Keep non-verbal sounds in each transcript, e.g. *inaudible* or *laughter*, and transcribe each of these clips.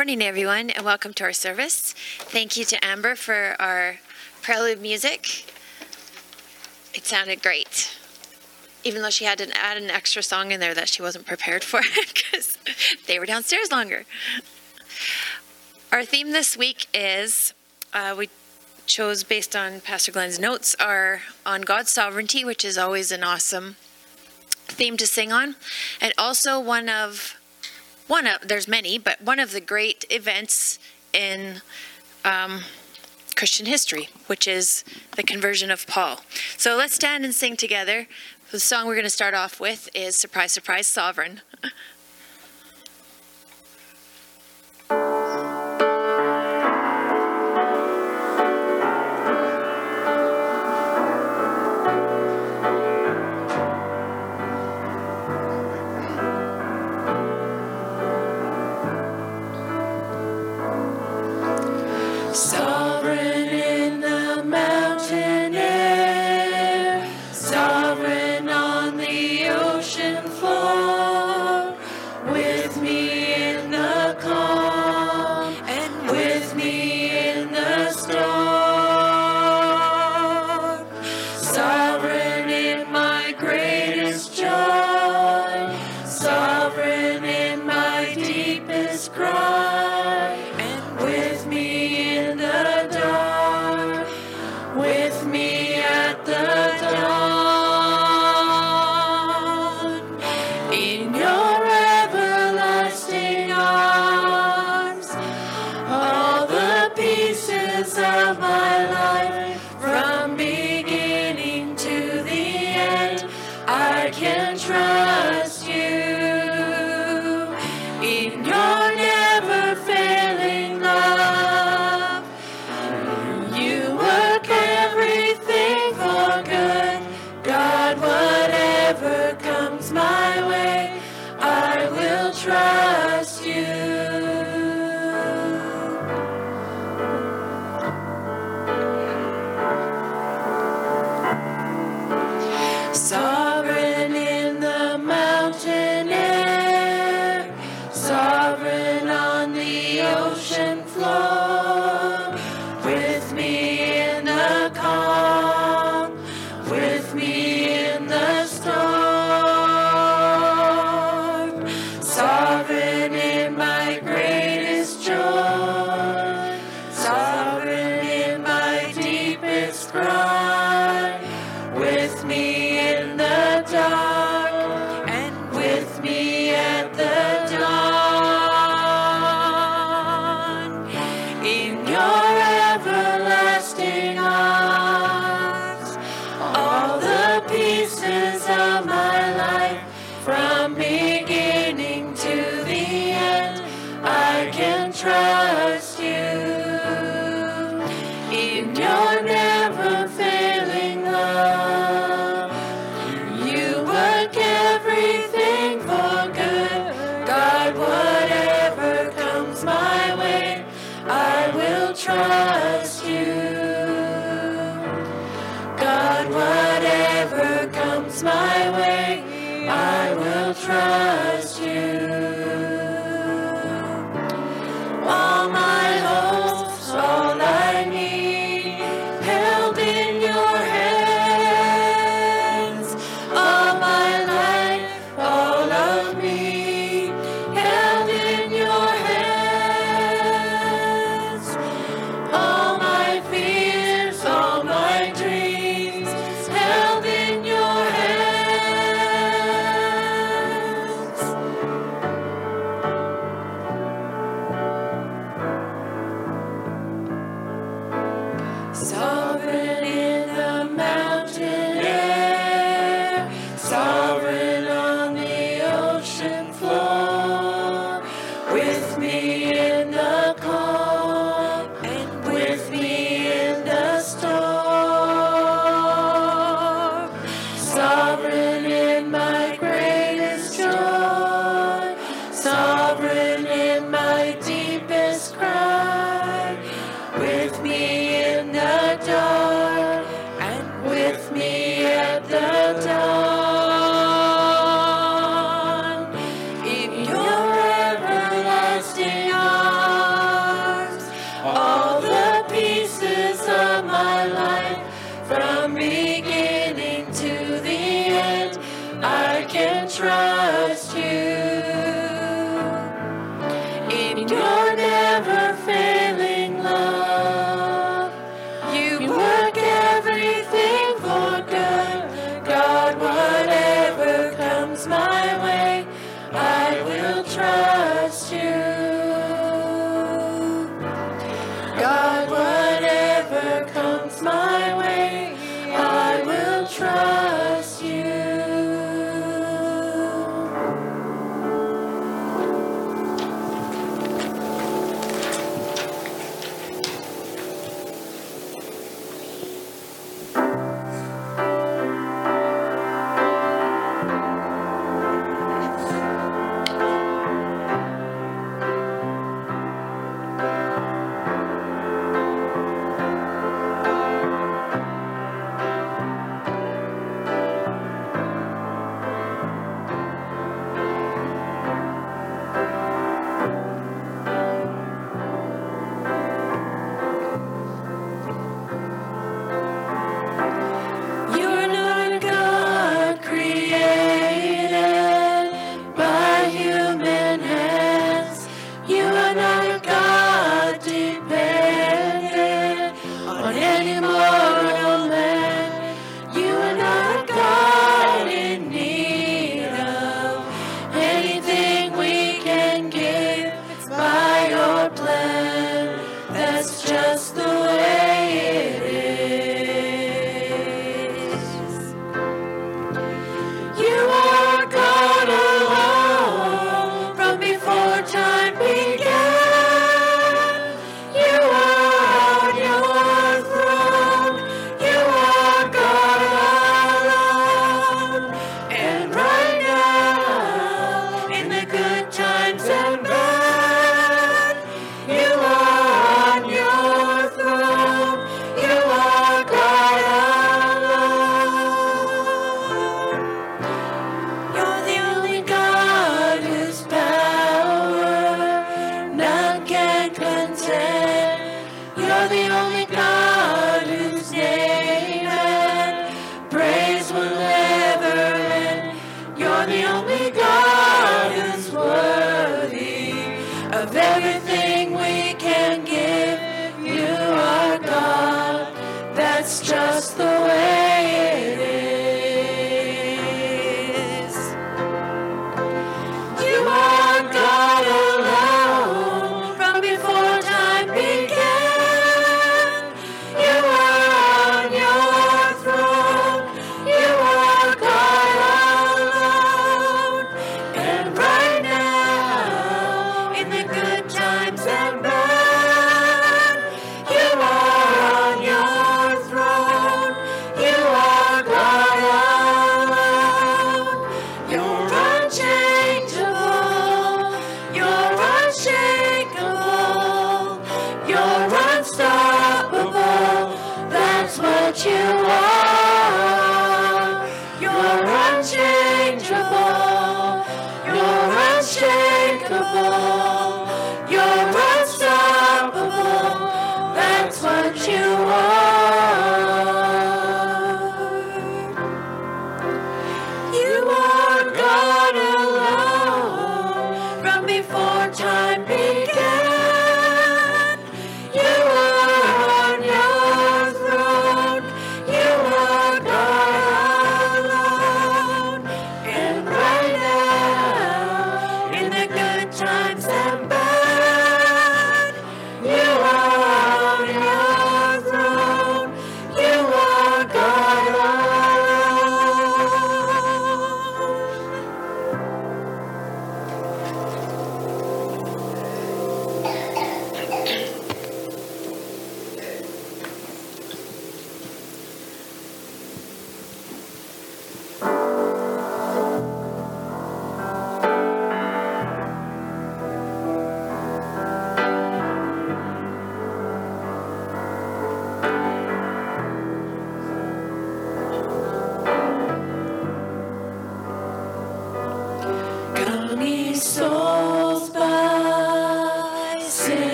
Good morning, everyone, and welcome to our service. Thank you to Amber for our prelude music. It sounded great, even though she had to add an extra song in there that she wasn't prepared for *laughs* because they were downstairs longer. Our theme this week is uh, we chose based on Pastor Glenn's notes are on God's sovereignty, which is always an awesome theme to sing on, and also one of one of there's many, but one of the great events in um, Christian history, which is the conversion of Paul. So let's stand and sing together. The song we're going to start off with is "Surprise, Surprise, Sovereign." *laughs*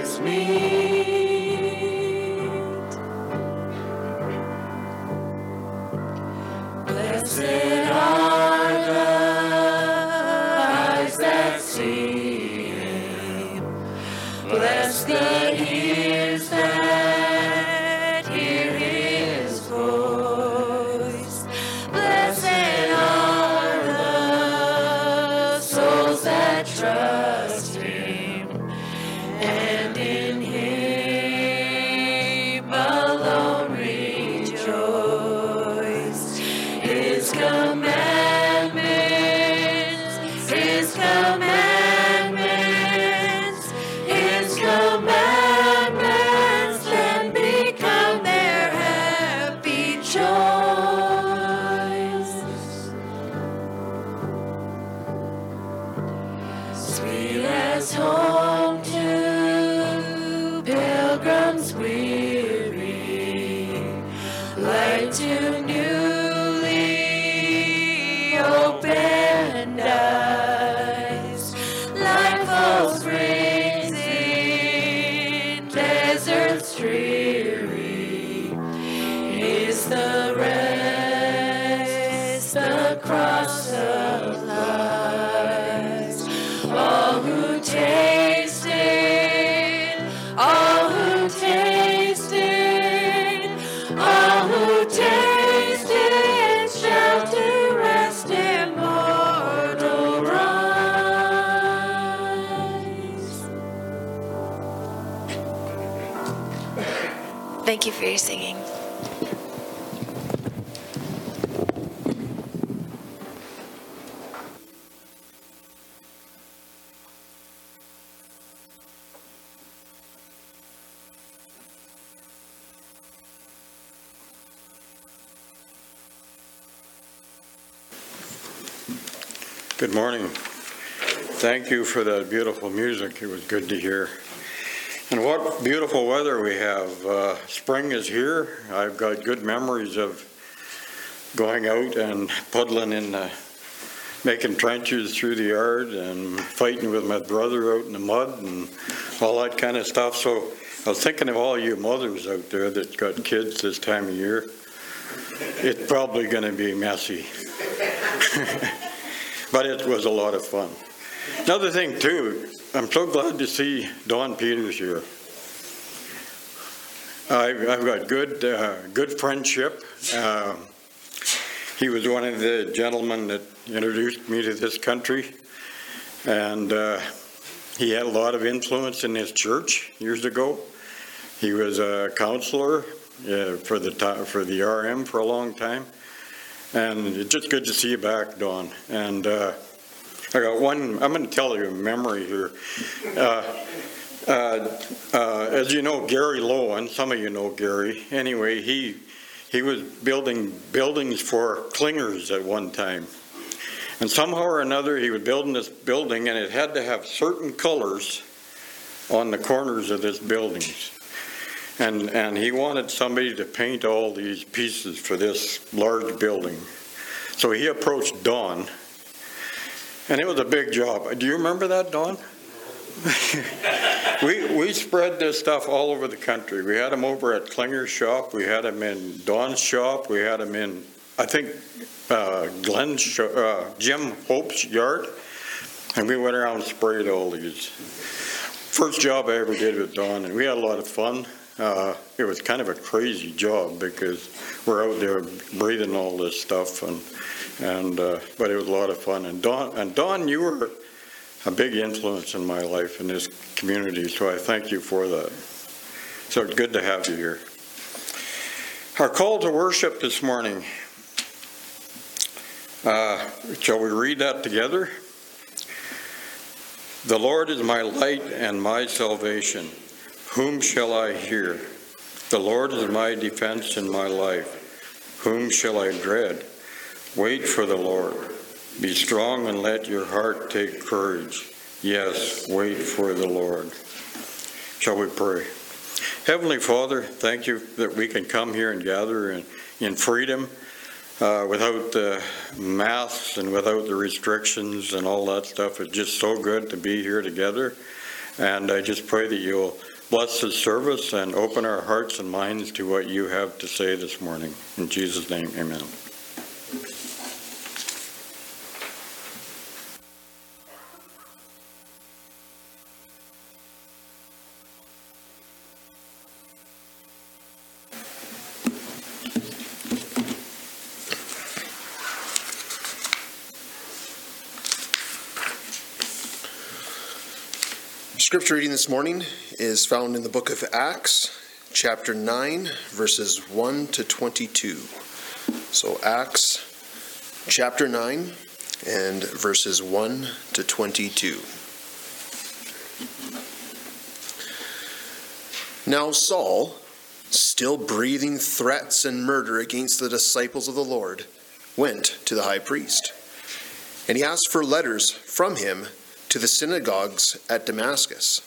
captives meet. Good morning. Thank you for that beautiful music. It was good to hear. And what beautiful weather we have. Uh, spring is here. I've got good memories of going out and puddling in the, making trenches through the yard and fighting with my brother out in the mud and all that kind of stuff. So I was thinking of all you mothers out there that got kids this time of year. It's probably going to be messy. *laughs* but it was a lot of fun. Another thing too, I'm so glad to see Don Peters here. I've, I've got good, uh, good friendship. Um, he was one of the gentlemen that introduced me to this country, and uh, he had a lot of influence in his church years ago. He was a counselor uh, for the for the RM for a long time, and it's just good to see you back, Don. And uh, I got one. I'm going to tell you a memory here. Uh, uh, uh, as you know, Gary Lowen. Some of you know Gary. Anyway, he he was building buildings for Klingers at one time. And somehow or another, he was building this building, and it had to have certain colors on the corners of this buildings. And, and he wanted somebody to paint all these pieces for this large building. So he approached Don, and it was a big job. Do you remember that, Don? *laughs* we, we spread this stuff all over the country. We had them over at Klinger's shop, we had them in Don's shop, we had them in, I think, uh, Glenn's, sho- uh, Jim Hope's yard, and we went around and sprayed all these. First job I ever did with Don, and we had a lot of fun. Uh, it was kind of a crazy job because we're out there breathing all this stuff, and and uh, but it was a lot of fun. And Don, and Don, you were a big influence in my life in this community, so I thank you for that. So it's good to have you here. Our call to worship this morning Uh, Shall we read that together? The Lord is my light and my salvation. Whom shall I hear? The Lord is my defense and my life. Whom shall I dread? Wait for the Lord. Be strong and let your heart take courage. Yes, wait for the Lord. Shall we pray? Heavenly Father, thank you that we can come here and gather in, in freedom uh, without the masks and without the restrictions and all that stuff. It's just so good to be here together. And I just pray that you'll bless this service and open our hearts and minds to what you have to say this morning. In Jesus' name, amen. Scripture reading this morning is found in the book of Acts, chapter 9, verses 1 to 22. So, Acts chapter 9 and verses 1 to 22. Now, Saul, still breathing threats and murder against the disciples of the Lord, went to the high priest. And he asked for letters from him to the synagogues at Damascus,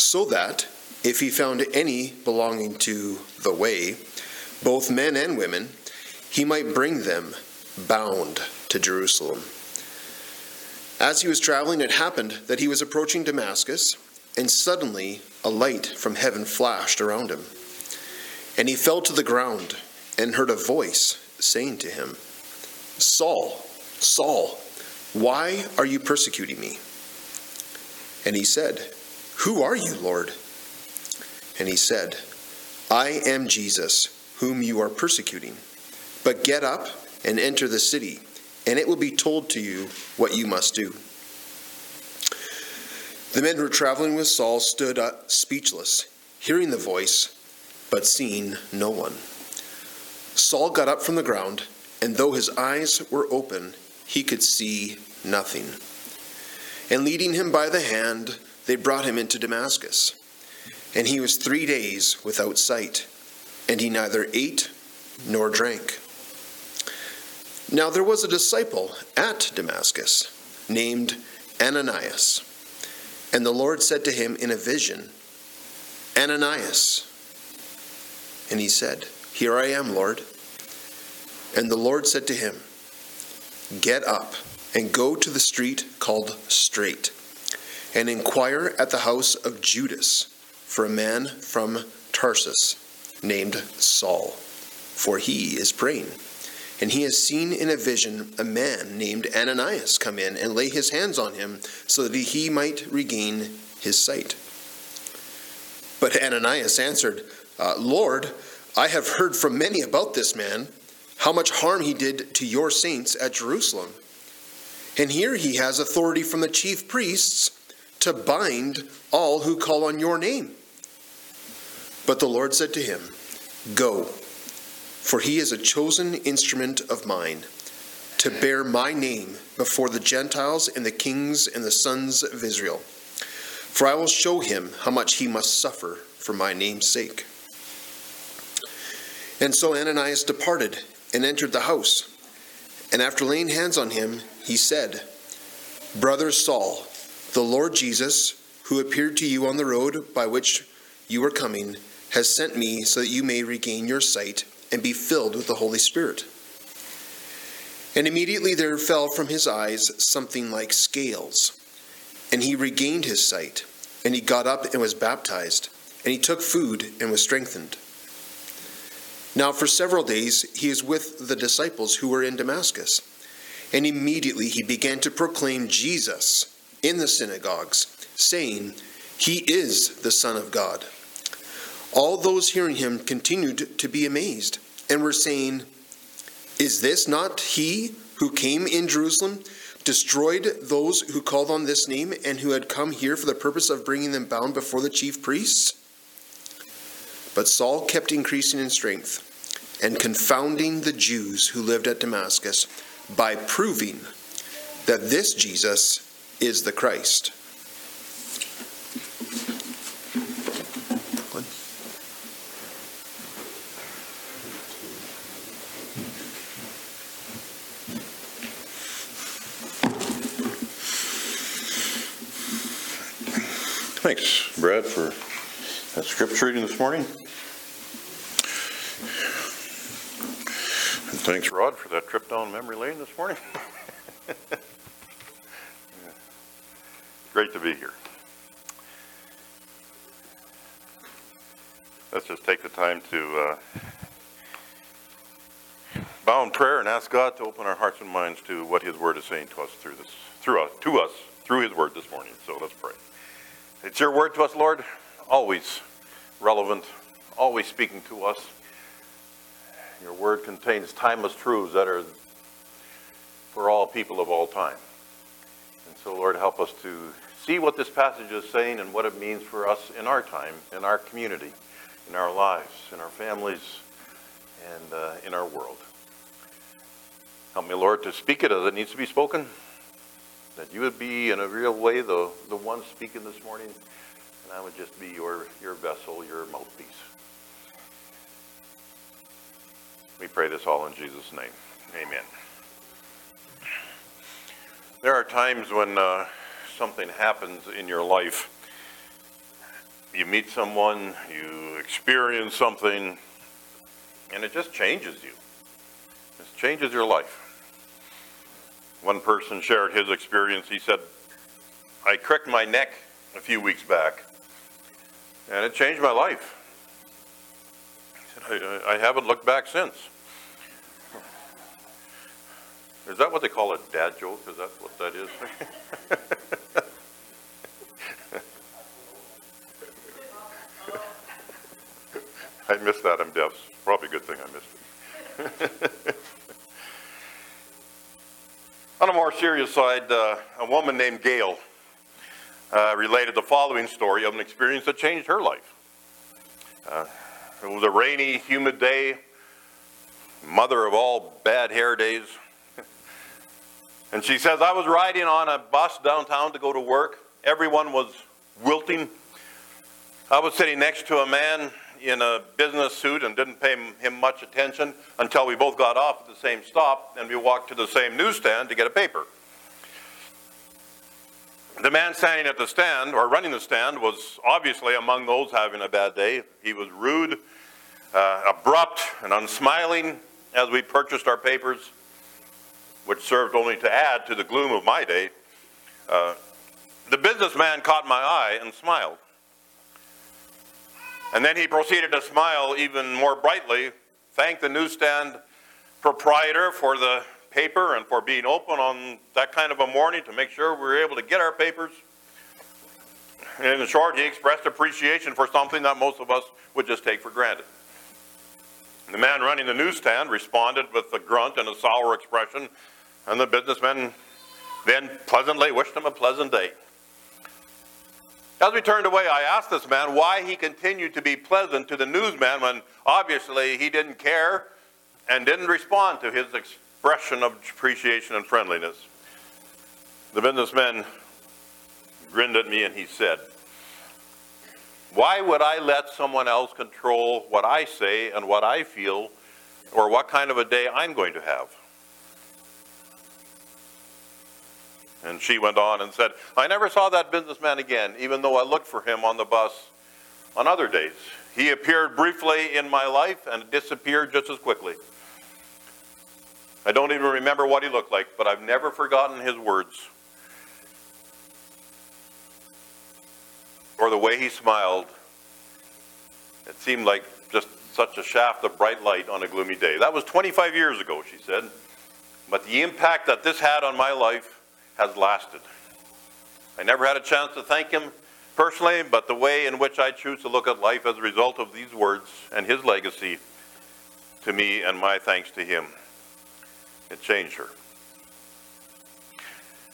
so that, if he found any belonging to the way, both men and women, he might bring them bound to Jerusalem. As he was traveling, it happened that he was approaching Damascus, and suddenly a light from heaven flashed around him. And he fell to the ground and heard a voice saying to him, Saul, Saul, why are you persecuting me? And he said, Who are you, Lord? And he said, I am Jesus, whom you are persecuting. But get up and enter the city, and it will be told to you what you must do. The men who were traveling with Saul stood up speechless, hearing the voice, but seeing no one. Saul got up from the ground, and though his eyes were open, he could see nothing. And leading him by the hand, they brought him into Damascus. And he was three days without sight, and he neither ate nor drank. Now there was a disciple at Damascus named Ananias. And the Lord said to him in a vision, Ananias. And he said, Here I am, Lord. And the Lord said to him, Get up and go to the street called Straight, and inquire at the house of Judas for a man from Tarsus named Saul, for he is praying. And he has seen in a vision a man named Ananias come in and lay his hands on him so that he might regain his sight. But Ananias answered, uh, Lord, I have heard from many about this man, how much harm he did to your saints at Jerusalem. And here he has authority from the chief priests to bind all who call on your name. But the Lord said to him, Go, for he is a chosen instrument of mine to bear my name before the Gentiles and the kings and the sons of Israel. For I will show him how much he must suffer for my name's sake. And so Ananias departed and entered the house. And after laying hands on him, he said, Brother Saul, the Lord Jesus, who appeared to you on the road by which you were coming, has sent me so that you may regain your sight and be filled with the Holy Spirit. And immediately there fell from his eyes something like scales, and he regained his sight, and he got up and was baptized, and he took food and was strengthened. Now, for several days, he is with the disciples who were in Damascus. And immediately he began to proclaim Jesus in the synagogues, saying, He is the Son of God. All those hearing him continued to be amazed and were saying, Is this not he who came in Jerusalem, destroyed those who called on this name, and who had come here for the purpose of bringing them bound before the chief priests? But Saul kept increasing in strength and confounding the Jews who lived at Damascus by proving that this Jesus is the Christ. Thanks, Brad, for that scripture reading this morning. And thanks, Rod, for that trip down memory lane this morning. Great to be here. Let's just take the time to uh, bow in prayer and ask God to open our hearts and minds to what His Word is saying to us through this, through us, to us, through His Word this morning. So let's pray. It's your word to us, Lord, always relevant, always speaking to us. Your word contains timeless truths that are for all people of all time. And so, Lord, help us to see what this passage is saying and what it means for us in our time, in our community, in our lives, in our families, and uh, in our world. Help me, Lord, to speak it as it needs to be spoken that you would be in a real way the, the one speaking this morning, and I would just be your, your vessel, your mouthpiece. We pray this all in Jesus' name. Amen. There are times when uh, something happens in your life. You meet someone, you experience something, and it just changes you. It changes your life. One person shared his experience. He said, I cracked my neck a few weeks back, and it changed my life. He said, I, I haven't looked back since. Is that what they call a dad joke? Is that what that is? *laughs* I missed that. I'm deaf. Probably a good thing I missed it. *laughs* On a more serious side, uh, a woman named Gail uh, related the following story of an experience that changed her life. Uh, it was a rainy, humid day, mother of all bad hair days. *laughs* and she says, I was riding on a bus downtown to go to work. Everyone was wilting. I was sitting next to a man in a business suit and didn't pay him much attention until we both got off at the same stop and we walked to the same newsstand to get a paper. The man standing at the stand, or running the stand, was obviously among those having a bad day. He was rude, uh, abrupt, and unsmiling as we purchased our papers, which served only to add to the gloom of my day. Uh, the businessman caught my eye and smiled. And then he proceeded to smile even more brightly, thank the newsstand proprietor for the paper and for being open on that kind of a morning to make sure we were able to get our papers. In short, he expressed appreciation for something that most of us would just take for granted. The man running the newsstand responded with a grunt and a sour expression, and the businessman then pleasantly wished him a pleasant day. As we turned away, I asked this man why he continued to be pleasant to the newsman when obviously he didn't care and didn't respond to his expression of appreciation and friendliness. The businessman grinned at me and he said, Why would I let someone else control what I say and what I feel or what kind of a day I'm going to have? And she went on and said, I never saw that businessman again, even though I looked for him on the bus on other days. He appeared briefly in my life and disappeared just as quickly. I don't even remember what he looked like, but I've never forgotten his words or the way he smiled. It seemed like just such a shaft of bright light on a gloomy day. That was 25 years ago, she said. But the impact that this had on my life has lasted. I never had a chance to thank him personally, but the way in which I choose to look at life as a result of these words and his legacy to me and my thanks to him, it changed her.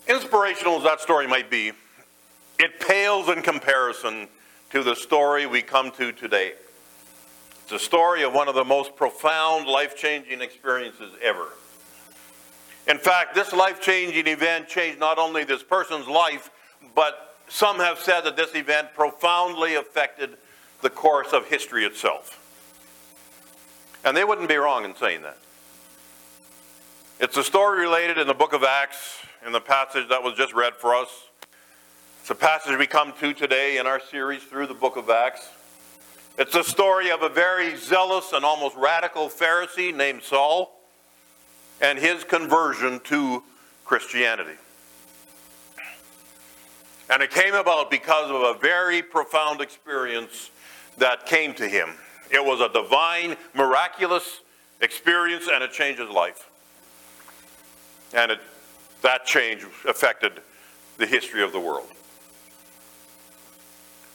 Inspirational as that story might be, it pales in comparison to the story we come to today. It's a story of one of the most profound, life changing experiences ever. In fact, this life changing event changed not only this person's life, but some have said that this event profoundly affected the course of history itself. And they wouldn't be wrong in saying that. It's a story related in the book of Acts, in the passage that was just read for us. It's a passage we come to today in our series through the book of Acts. It's the story of a very zealous and almost radical Pharisee named Saul and his conversion to Christianity. And it came about because of a very profound experience that came to him. It was a divine, miraculous experience, and it changed his life. And it, that change affected the history of the world.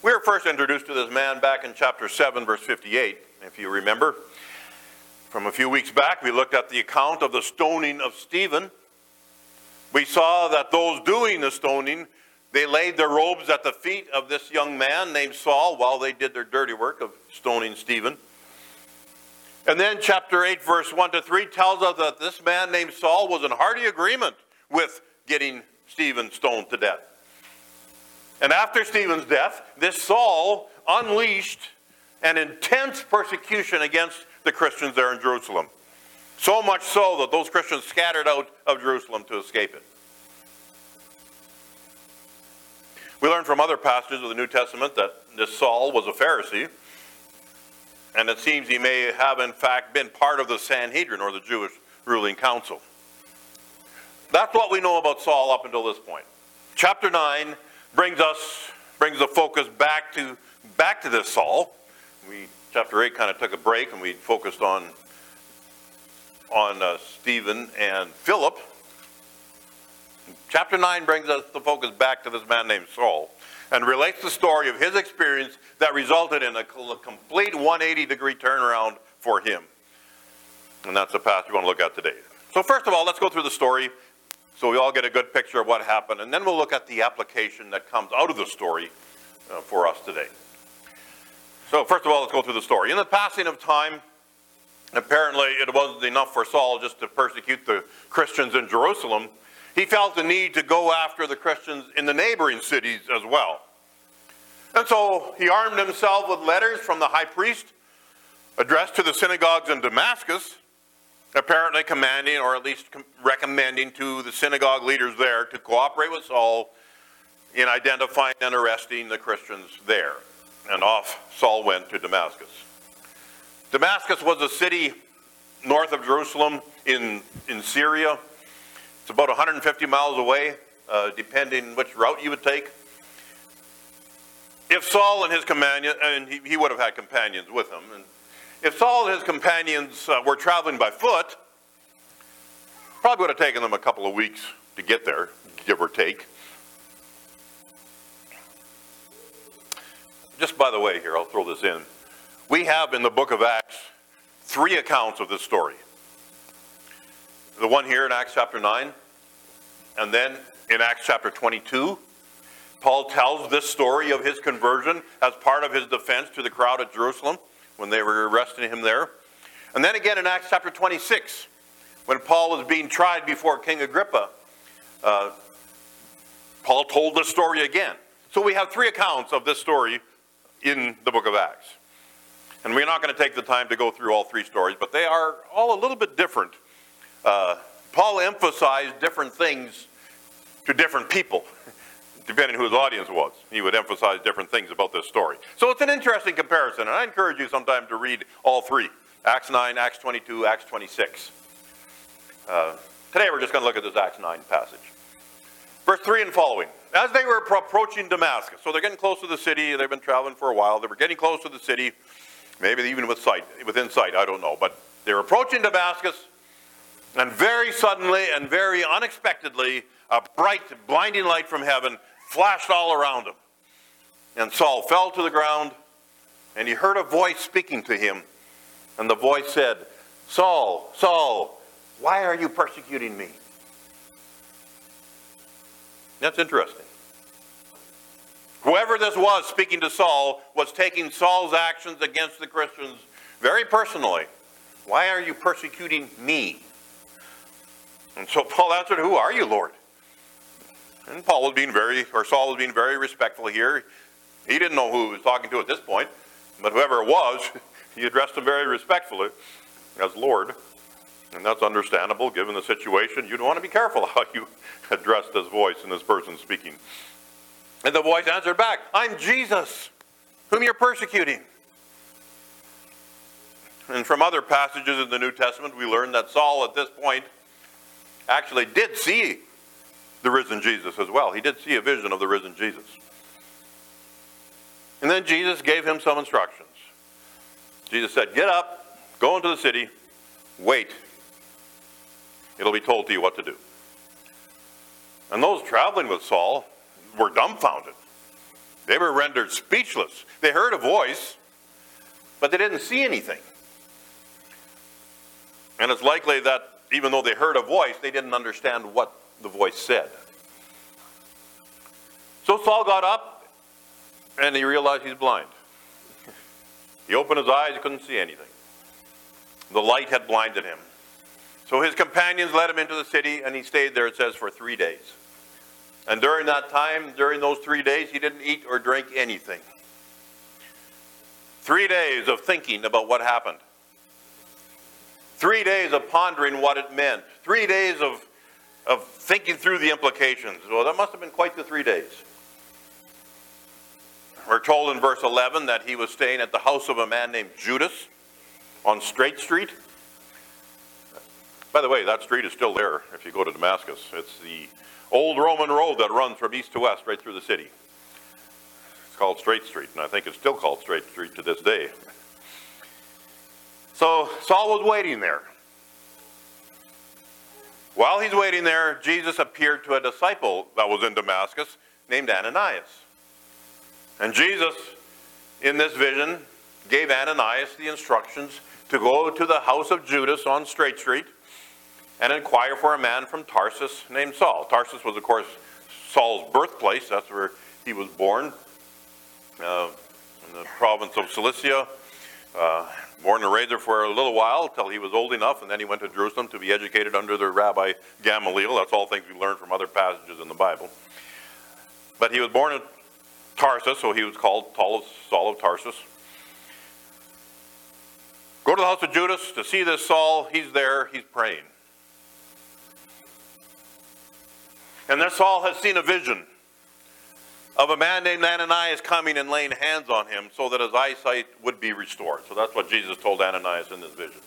We were first introduced to this man back in chapter 7, verse 58, if you remember. From a few weeks back, we looked at the account of the stoning of Stephen. We saw that those doing the stoning, they laid their robes at the feet of this young man named Saul while they did their dirty work of stoning Stephen. And then chapter 8, verse 1 to 3 tells us that this man named Saul was in hearty agreement with getting Stephen stoned to death. And after Stephen's death, this Saul unleashed an intense persecution against the Christians there in Jerusalem. So much so that those Christians scattered out of Jerusalem to escape it. We learn from other passages of the New Testament that this Saul was a Pharisee, and it seems he may have, in fact, been part of the Sanhedrin or the Jewish ruling council. That's what we know about Saul up until this point. Chapter 9 brings us brings the focus back to back to this Saul. We chapter 8 kind of took a break and we focused on on uh, Stephen and Philip. Chapter 9 brings us the focus back to this man named Saul and relates the story of his experience that resulted in a complete 180 degree turnaround for him. And that's the path we want to look at today. So, first of all, let's go through the story so we all get a good picture of what happened, and then we'll look at the application that comes out of the story uh, for us today. So, first of all, let's go through the story. In the passing of time, apparently it wasn't enough for Saul just to persecute the Christians in Jerusalem. He felt the need to go after the Christians in the neighboring cities as well. And so he armed himself with letters from the high priest addressed to the synagogues in Damascus, apparently commanding or at least recommending to the synagogue leaders there to cooperate with Saul in identifying and arresting the Christians there and off Saul went to Damascus. Damascus was a city north of Jerusalem in, in Syria. It's about 150 miles away, uh, depending which route you would take. If Saul and his companions, and he, he, would have had companions with him, and if Saul and his companions uh, were traveling by foot, probably would have taken them a couple of weeks to get there, give or take. Just by the way here, I'll throw this in. We have in the book of Acts three accounts of this story. The one here in Acts chapter 9, and then in Acts chapter 22, Paul tells this story of his conversion as part of his defense to the crowd at Jerusalem when they were arresting him there. And then again in Acts chapter 26, when Paul was being tried before King Agrippa, uh, Paul told the story again. So we have three accounts of this story in the book of Acts. And we're not going to take the time to go through all three stories, but they are all a little bit different. Uh, Paul emphasized different things to different people, *laughs* depending who his audience was. He would emphasize different things about this story. So it's an interesting comparison, and I encourage you sometime to read all three Acts 9, Acts 22, Acts 26. Uh, today we're just going to look at this Acts 9 passage. Verse 3 and following. As they were approaching Damascus, so they're getting close to the city, they've been traveling for a while, they were getting close to the city, maybe even with sight, within sight, I don't know, but they're approaching Damascus, and very suddenly and very unexpectedly, a bright, blinding light from heaven flashed all around him. And Saul fell to the ground, and he heard a voice speaking to him. And the voice said, Saul, Saul, why are you persecuting me? That's interesting. Whoever this was speaking to Saul was taking Saul's actions against the Christians very personally. Why are you persecuting me? And so Paul answered, Who are you, Lord? And Paul was being very, or Saul was being very respectful here. He didn't know who he was talking to at this point, but whoever it was, *laughs* he addressed him very respectfully as Lord. And that's understandable given the situation. You'd want to be careful *laughs* how you address this voice and this person speaking. And the voice answered back, I'm Jesus, whom you're persecuting. And from other passages in the New Testament, we learn that Saul at this point actually did see the risen Jesus as well. He did see a vision of the risen Jesus. And then Jesus gave him some instructions. Jesus said, Get up, go into the city, wait. It'll be told to you what to do. And those traveling with Saul were dumbfounded. They were rendered speechless. They heard a voice, but they didn't see anything. And it's likely that even though they heard a voice, they didn't understand what the voice said. So Saul got up and he realized he's blind. He opened his eyes, he couldn't see anything. The light had blinded him. So his companions led him into the city and he stayed there, it says, for three days. And during that time, during those three days, he didn't eat or drink anything. Three days of thinking about what happened. Three days of pondering what it meant. Three days of, of thinking through the implications. Well, that must have been quite the three days. We're told in verse 11 that he was staying at the house of a man named Judas on Straight Street. By the way, that street is still there if you go to Damascus. It's the old Roman road that runs from east to west right through the city. It's called Straight Street, and I think it's still called Straight Street to this day. So Saul was waiting there. While he's waiting there, Jesus appeared to a disciple that was in Damascus named Ananias. And Jesus, in this vision, gave Ananias the instructions to go to the house of Judas on Straight Street and inquire for a man from Tarsus named Saul. Tarsus was, of course, Saul's birthplace. That's where he was born, uh, in the province of Cilicia. Uh, born and raised there for a little while until he was old enough, and then he went to Jerusalem to be educated under the Rabbi Gamaliel. That's all things we learn from other passages in the Bible. But he was born in Tarsus, so he was called Saul of Tarsus. Go to the house of Judas to see this Saul. He's there, he's praying. And this Saul has seen a vision of a man named Ananias coming and laying hands on him so that his eyesight would be restored. So that's what Jesus told Ananias in this vision.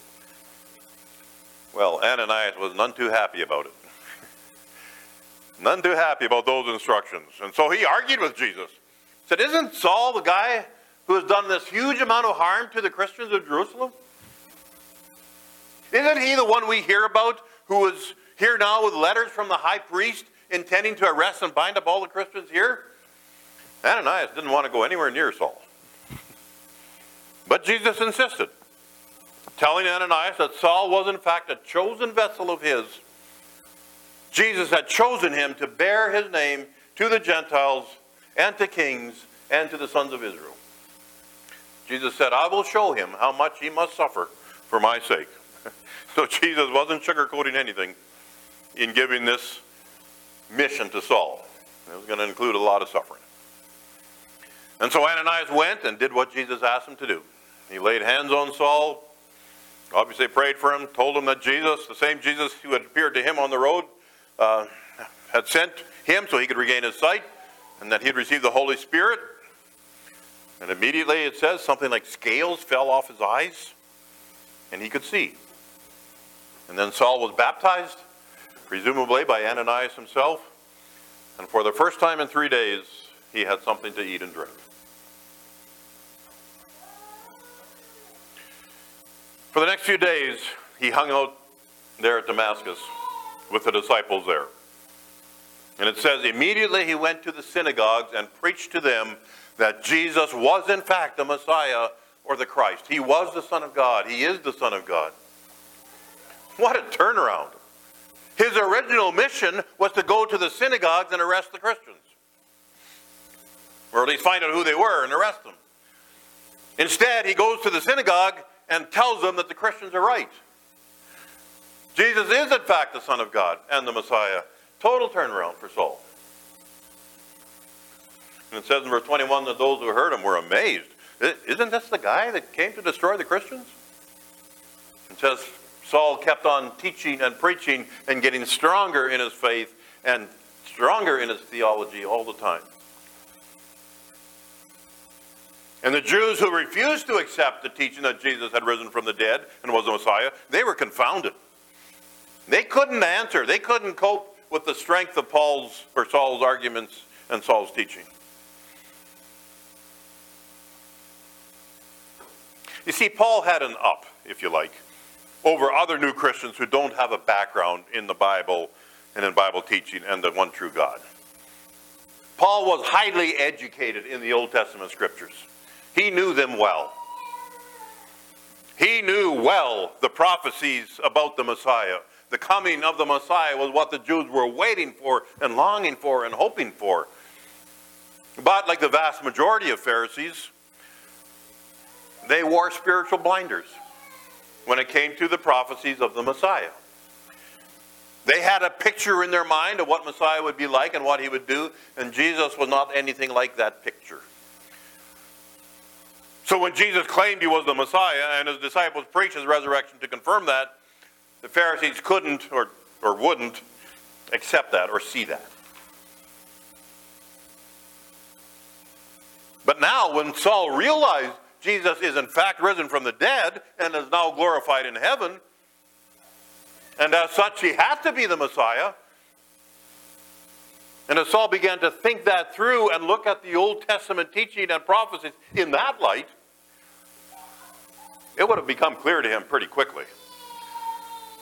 Well, Ananias was none too happy about it. *laughs* none too happy about those instructions. And so he argued with Jesus He said, Isn't Saul the guy who has done this huge amount of harm to the Christians of Jerusalem? Isn't he the one we hear about who is here now with letters from the high priest intending to arrest and bind up all the Christians here? Ananias didn't want to go anywhere near Saul. But Jesus insisted, telling Ananias that Saul was in fact a chosen vessel of his. Jesus had chosen him to bear his name to the Gentiles and to kings and to the sons of Israel. Jesus said, I will show him how much he must suffer for my sake. *laughs* so Jesus wasn't sugarcoating anything in giving this mission to Saul. It was going to include a lot of suffering. And so Ananias went and did what Jesus asked him to do. He laid hands on Saul, obviously prayed for him, told him that Jesus, the same Jesus who had appeared to him on the road, uh, had sent him so he could regain his sight and that he'd received the Holy Spirit. And immediately it says something like scales fell off his eyes and he could see. And then Saul was baptized, presumably by Ananias himself. And for the first time in three days, he had something to eat and drink. For the next few days, he hung out there at Damascus with the disciples there. And it says, immediately he went to the synagogues and preached to them that Jesus was in fact the Messiah or the Christ. He was the Son of God. He is the Son of God. What a turnaround. His original mission was to go to the synagogues and arrest the Christians. Or at least find out who they were and arrest them. Instead, he goes to the synagogue and tells them that the Christians are right. Jesus is, in fact, the Son of God and the Messiah. Total turnaround for Saul. And it says in verse 21 that those who heard him were amazed. Isn't this the guy that came to destroy the Christians? It says Saul kept on teaching and preaching and getting stronger in his faith and stronger in his theology all the time. And the Jews who refused to accept the teaching that Jesus had risen from the dead and was the Messiah, they were confounded. They couldn't answer. They couldn't cope with the strength of Paul's or Saul's arguments and Saul's teaching. You see, Paul had an up, if you like, over other new Christians who don't have a background in the Bible and in Bible teaching and the one true God. Paul was highly educated in the Old Testament scriptures. He knew them well. He knew well the prophecies about the Messiah. The coming of the Messiah was what the Jews were waiting for and longing for and hoping for. But like the vast majority of Pharisees, they wore spiritual blinders when it came to the prophecies of the Messiah. They had a picture in their mind of what Messiah would be like and what he would do, and Jesus was not anything like that picture. So when Jesus claimed he was the Messiah and his disciples preached his resurrection to confirm that, the Pharisees couldn't or, or wouldn't accept that or see that. But now, when Saul realized Jesus is in fact risen from the dead and is now glorified in heaven, and as such he had to be the Messiah, and as Saul began to think that through and look at the Old Testament teaching and prophecies in that light, it would have become clear to him pretty quickly.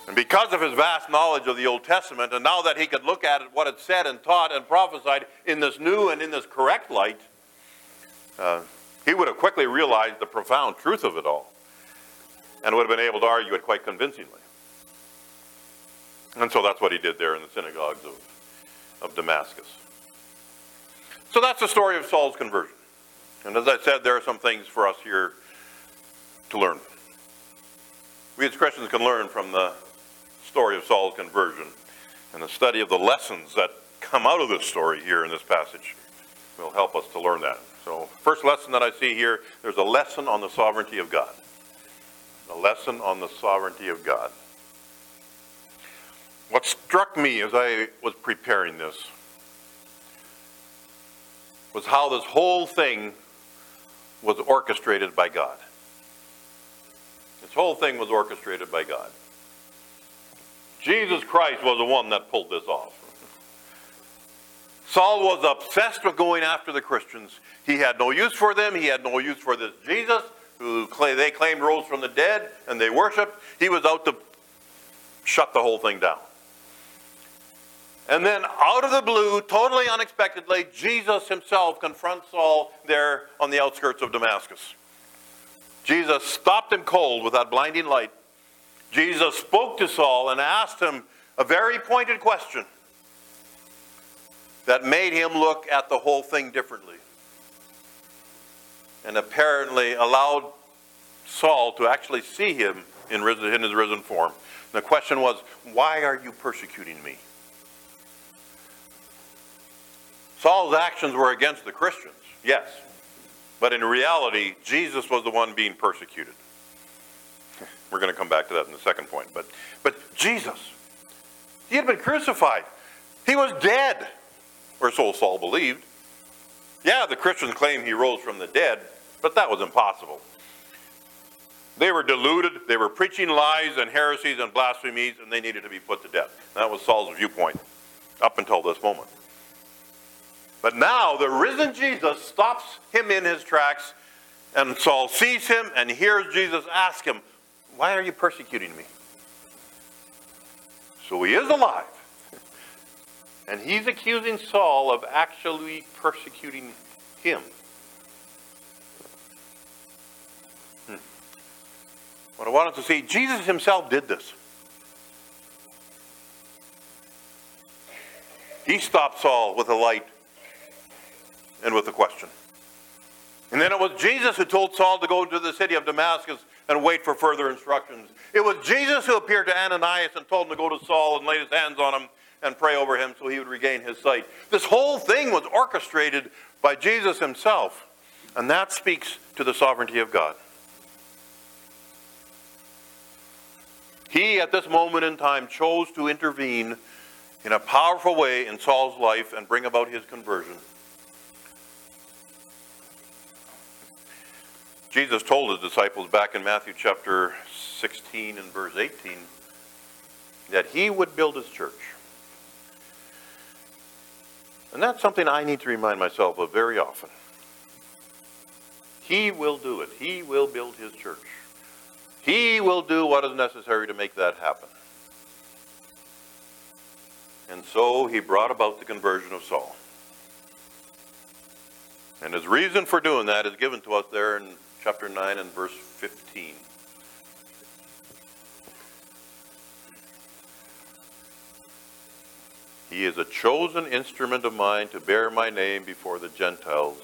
And because of his vast knowledge of the Old Testament, and now that he could look at it, what it said and taught and prophesied in this new and in this correct light, uh, he would have quickly realized the profound truth of it all and would have been able to argue it quite convincingly. And so that's what he did there in the synagogues of, of Damascus. So that's the story of Saul's conversion. And as I said, there are some things for us here to learn. We as Christians can learn from the story of Saul's conversion and the study of the lessons that come out of this story here in this passage will help us to learn that. So, first lesson that I see here, there's a lesson on the sovereignty of God. A lesson on the sovereignty of God. What struck me as I was preparing this was how this whole thing was orchestrated by God. This whole thing was orchestrated by God. Jesus Christ was the one that pulled this off. Saul was obsessed with going after the Christians. He had no use for them. He had no use for this Jesus, who they claimed rose from the dead and they worshiped. He was out to shut the whole thing down. And then, out of the blue, totally unexpectedly, Jesus himself confronts Saul there on the outskirts of Damascus. Jesus stopped him cold with that blinding light. Jesus spoke to Saul and asked him a very pointed question that made him look at the whole thing differently. And apparently allowed Saul to actually see him in, risen, in his risen form. And the question was, Why are you persecuting me? Saul's actions were against the Christians, yes. But in reality, Jesus was the one being persecuted. We're going to come back to that in the second point. But, but Jesus, he had been crucified. He was dead, or so Saul believed. Yeah, the Christians claim he rose from the dead, but that was impossible. They were deluded, they were preaching lies and heresies and blasphemies, and they needed to be put to death. That was Saul's viewpoint up until this moment. But now the risen Jesus stops him in his tracks, and Saul sees him and hears Jesus ask him, Why are you persecuting me? So he is alive. And he's accusing Saul of actually persecuting him. Hmm. What I wanted to see, Jesus himself did this. He stopped Saul with a light and with a question. And then it was Jesus who told Saul to go to the city of Damascus and wait for further instructions. It was Jesus who appeared to Ananias and told him to go to Saul and lay his hands on him and pray over him so he would regain his sight. This whole thing was orchestrated by Jesus himself, and that speaks to the sovereignty of God. He, at this moment in time, chose to intervene in a powerful way in Saul's life and bring about his conversion. Jesus told his disciples back in Matthew chapter 16 and verse 18 that he would build his church. And that's something I need to remind myself of very often. He will do it. He will build his church. He will do what is necessary to make that happen. And so he brought about the conversion of Saul. And his reason for doing that is given to us there in chapter 9 and verse 15. He is a chosen instrument of mine to bear my name before the Gentiles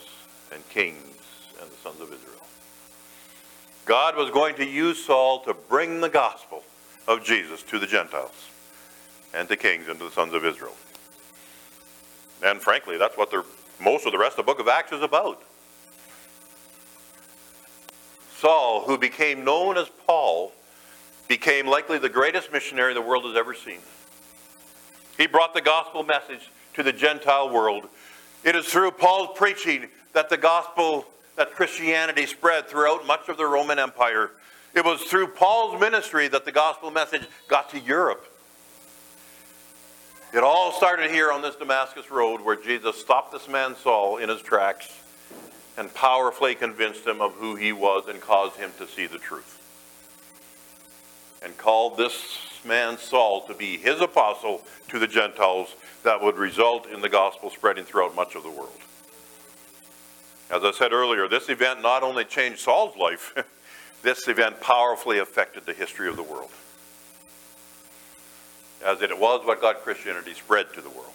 and kings and the sons of Israel. God was going to use Saul to bring the gospel of Jesus to the Gentiles and to kings and to the sons of Israel. And frankly, that's what the, most of the rest of the book of Acts is about. Saul, who became known as Paul, became likely the greatest missionary the world has ever seen. He brought the gospel message to the Gentile world. It is through Paul's preaching that the gospel, that Christianity spread throughout much of the Roman Empire. It was through Paul's ministry that the gospel message got to Europe. It all started here on this Damascus road where Jesus stopped this man Saul in his tracks and powerfully convinced him of who he was and caused him to see the truth. And called this man Saul to be his apostle to the Gentiles that would result in the gospel spreading throughout much of the world. As I said earlier, this event not only changed Saul's life, *laughs* this event powerfully affected the history of the world. As it was what got Christianity spread to the world.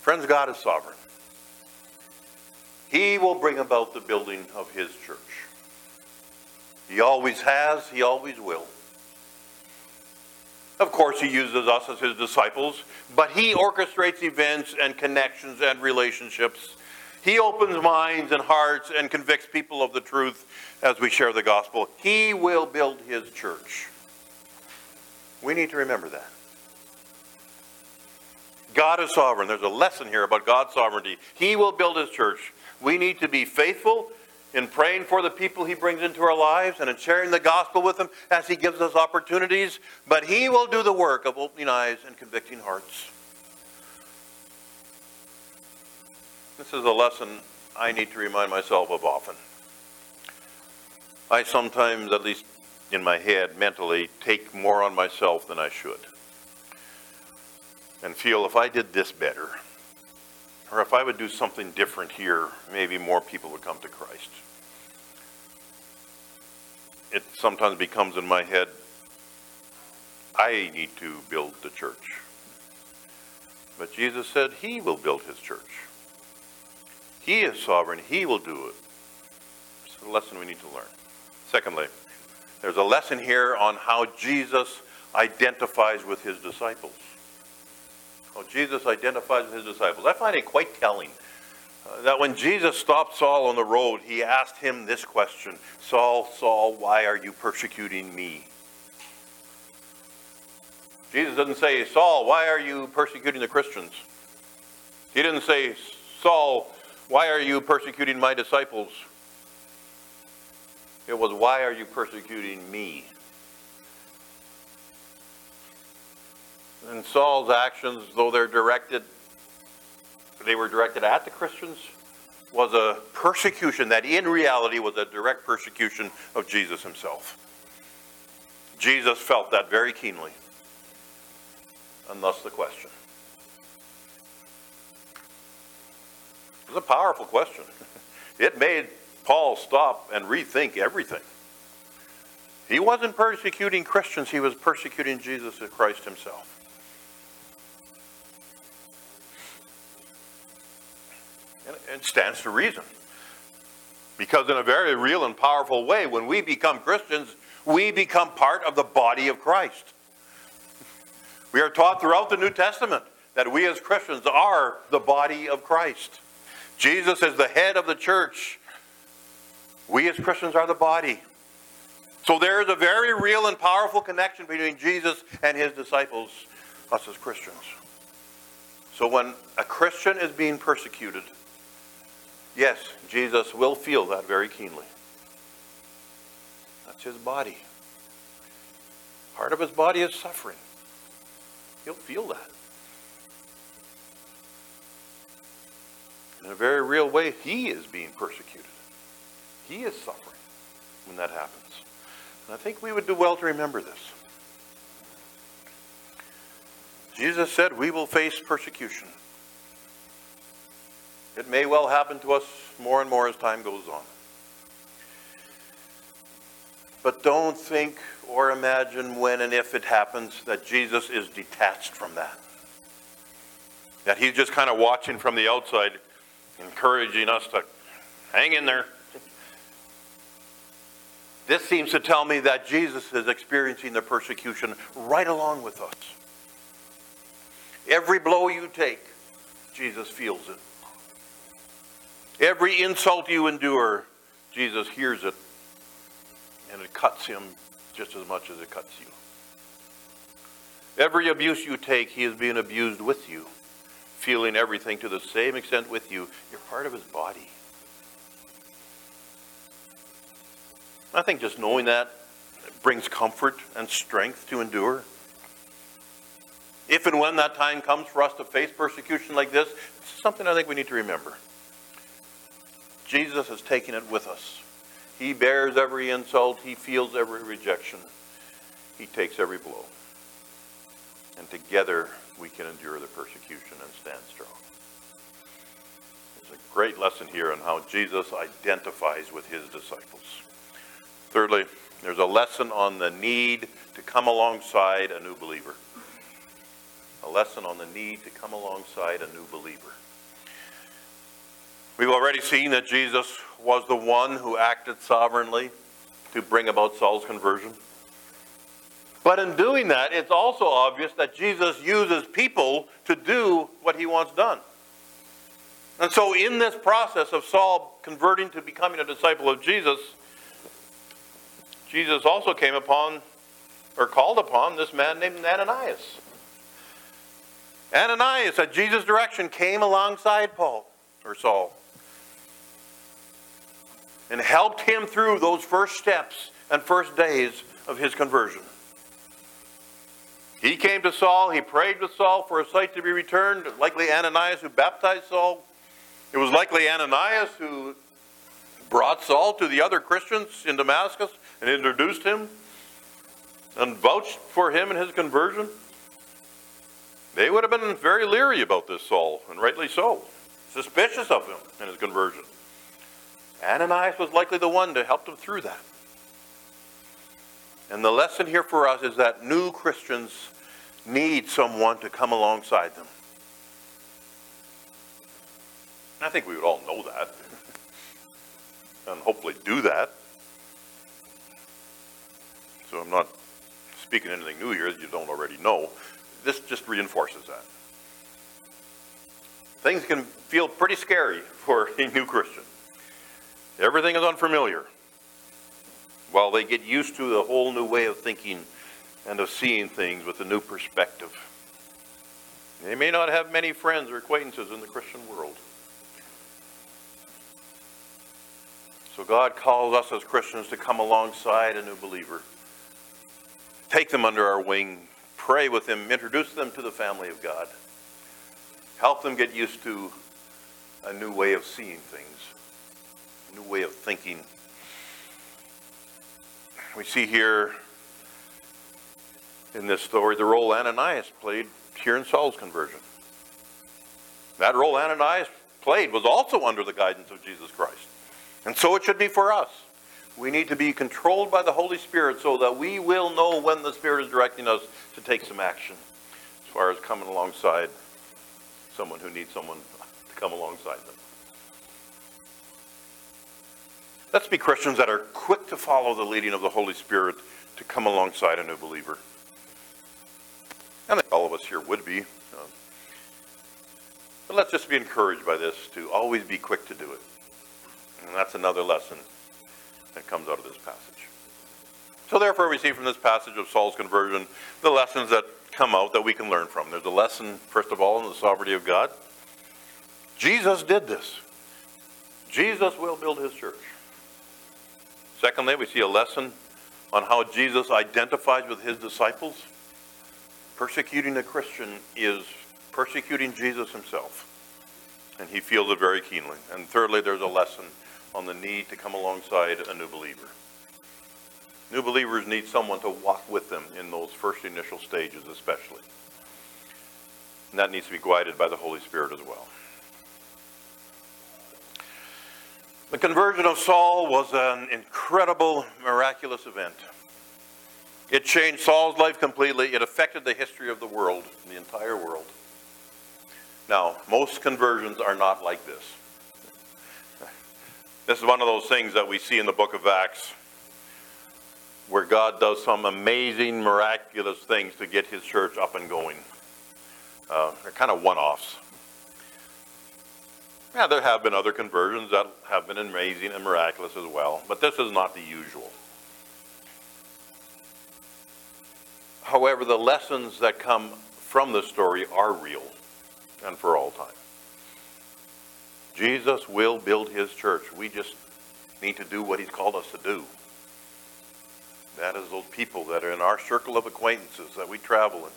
Friends, God is sovereign. He will bring about the building of his church. He always has, he always will. Of course, he uses us as his disciples, but he orchestrates events and connections and relationships. He opens minds and hearts and convicts people of the truth as we share the gospel. He will build his church. We need to remember that. God is sovereign. There's a lesson here about God's sovereignty. He will build his church. We need to be faithful in praying for the people he brings into our lives and in sharing the gospel with them as he gives us opportunities. But he will do the work of opening eyes and convicting hearts. This is a lesson I need to remind myself of often. I sometimes, at least in my head, mentally, take more on myself than I should. And feel if I did this better, or if I would do something different here, maybe more people would come to Christ. It sometimes becomes in my head, I need to build the church. But Jesus said he will build his church. He is sovereign. He will do it. It's a lesson we need to learn. Secondly, there's a lesson here on how Jesus identifies with his disciples. How Jesus identifies with his disciples. I find it quite telling that when Jesus stopped Saul on the road, he asked him this question Saul, Saul, why are you persecuting me? Jesus doesn't say, Saul, why are you persecuting the Christians? He didn't say, Saul, why are you persecuting my disciples? It was, why are you persecuting me? And Saul's actions, though they're directed, they were directed at the Christians, was a persecution that in reality was a direct persecution of Jesus himself. Jesus felt that very keenly. And thus the question. It was a powerful question. *laughs* It made Paul stop and rethink everything. He wasn't persecuting Christians, he was persecuting Jesus Christ himself. And it stands to reason. Because in a very real and powerful way, when we become Christians, we become part of the body of Christ. We are taught throughout the New Testament that we as Christians are the body of Christ. Jesus is the head of the church. We as Christians are the body. So there is a very real and powerful connection between Jesus and his disciples, us as Christians. So when a Christian is being persecuted, yes, Jesus will feel that very keenly. That's his body. Part of his body is suffering. He'll feel that. In a very real way, he is being persecuted. He is suffering when that happens. And I think we would do well to remember this. Jesus said we will face persecution. It may well happen to us more and more as time goes on. But don't think or imagine when and if it happens that Jesus is detached from that. That he's just kind of watching from the outside, encouraging us to hang in there. This seems to tell me that Jesus is experiencing the persecution right along with us. Every blow you take, Jesus feels it. Every insult you endure, Jesus hears it. And it cuts him just as much as it cuts you. Every abuse you take, he is being abused with you, feeling everything to the same extent with you. You're part of his body. I think just knowing that brings comfort and strength to endure. If and when that time comes for us to face persecution like this, it's something I think we need to remember. Jesus has taken it with us. He bears every insult, he feels every rejection, he takes every blow. And together we can endure the persecution and stand strong. There's a great lesson here on how Jesus identifies with his disciples. Thirdly, there's a lesson on the need to come alongside a new believer. A lesson on the need to come alongside a new believer. We've already seen that Jesus was the one who acted sovereignly to bring about Saul's conversion. But in doing that, it's also obvious that Jesus uses people to do what he wants done. And so, in this process of Saul converting to becoming a disciple of Jesus, Jesus also came upon or called upon this man named Ananias. Ananias, at Jesus' direction, came alongside Paul or Saul and helped him through those first steps and first days of his conversion. He came to Saul, he prayed with Saul for a sight to be returned, likely Ananias who baptized Saul. It was likely Ananias who brought Saul to the other Christians in Damascus and introduced him and vouched for him in his conversion. They would have been very leery about this Saul, and rightly so, suspicious of him in his conversion. Ananias was likely the one to help them through that. And the lesson here for us is that new Christians need someone to come alongside them. I think we would all know that *laughs* and hopefully do that. So I'm not speaking anything new here that you don't already know. This just reinforces that. Things can feel pretty scary *laughs* for a new Christian. Everything is unfamiliar. While they get used to a whole new way of thinking and of seeing things with a new perspective. They may not have many friends or acquaintances in the Christian world. So God calls us as Christians to come alongside a new believer. Take them under our wing, pray with them, introduce them to the family of God. Help them get used to a new way of seeing things new way of thinking. We see here in this story the role Ananias played here in Saul's conversion. That role Ananias played was also under the guidance of Jesus Christ. And so it should be for us. We need to be controlled by the Holy Spirit so that we will know when the Spirit is directing us to take some action as far as coming alongside someone who needs someone to come alongside them. Let's be Christians that are quick to follow the leading of the Holy Spirit to come alongside a new believer. And all of us here would be. uh, But let's just be encouraged by this to always be quick to do it. And that's another lesson that comes out of this passage. So therefore, we see from this passage of Saul's conversion the lessons that come out that we can learn from. There's a lesson, first of all, in the sovereignty of God. Jesus did this. Jesus will build his church. Secondly, we see a lesson on how Jesus identifies with his disciples. Persecuting a Christian is persecuting Jesus himself, and he feels it very keenly. And thirdly, there's a lesson on the need to come alongside a new believer. New believers need someone to walk with them in those first initial stages, especially. And that needs to be guided by the Holy Spirit as well. The conversion of Saul was an incredible, miraculous event. It changed Saul's life completely. It affected the history of the world, the entire world. Now, most conversions are not like this. This is one of those things that we see in the book of Acts where God does some amazing, miraculous things to get his church up and going. Uh, they're kind of one offs. Yeah, there have been other conversions that have been amazing and miraculous as well, but this is not the usual. However, the lessons that come from this story are real and for all time. Jesus will build his church. We just need to do what he's called us to do. That is those people that are in our circle of acquaintances that we travel in.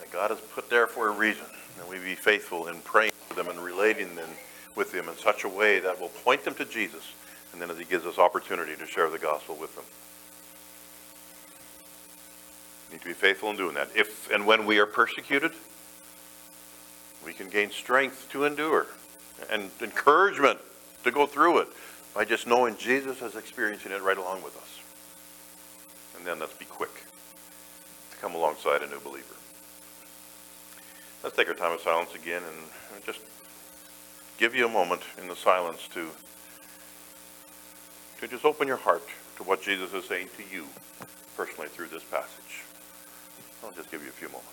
That God has put there for a reason. And we be faithful in praying them and relating them with them in such a way that will point them to Jesus. And then as he gives us opportunity to share the gospel with them. We need to be faithful in doing that. If and when we are persecuted, we can gain strength to endure and encouragement to go through it by just knowing Jesus is experiencing it right along with us. And then let's be quick to come alongside a new believer. Let's take our time of silence again just give you a moment in the silence to, to just open your heart to what Jesus is saying to you personally through this passage. I'll just give you a few moments.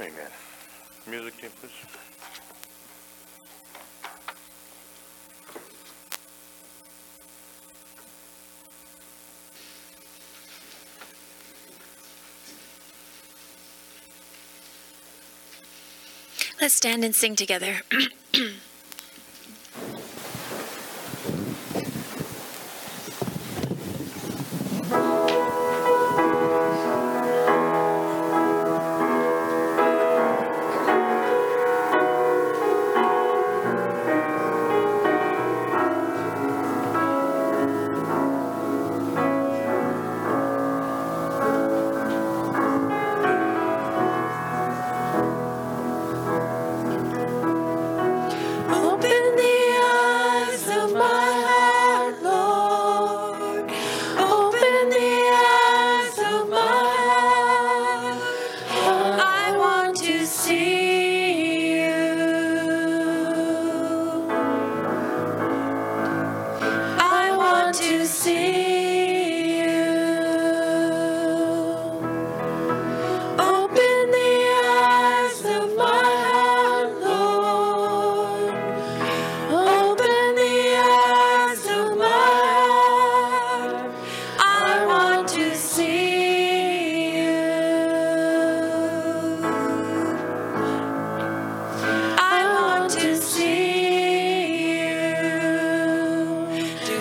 Amen. Music team, please. Let's stand and sing together. *clears throat*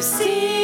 see.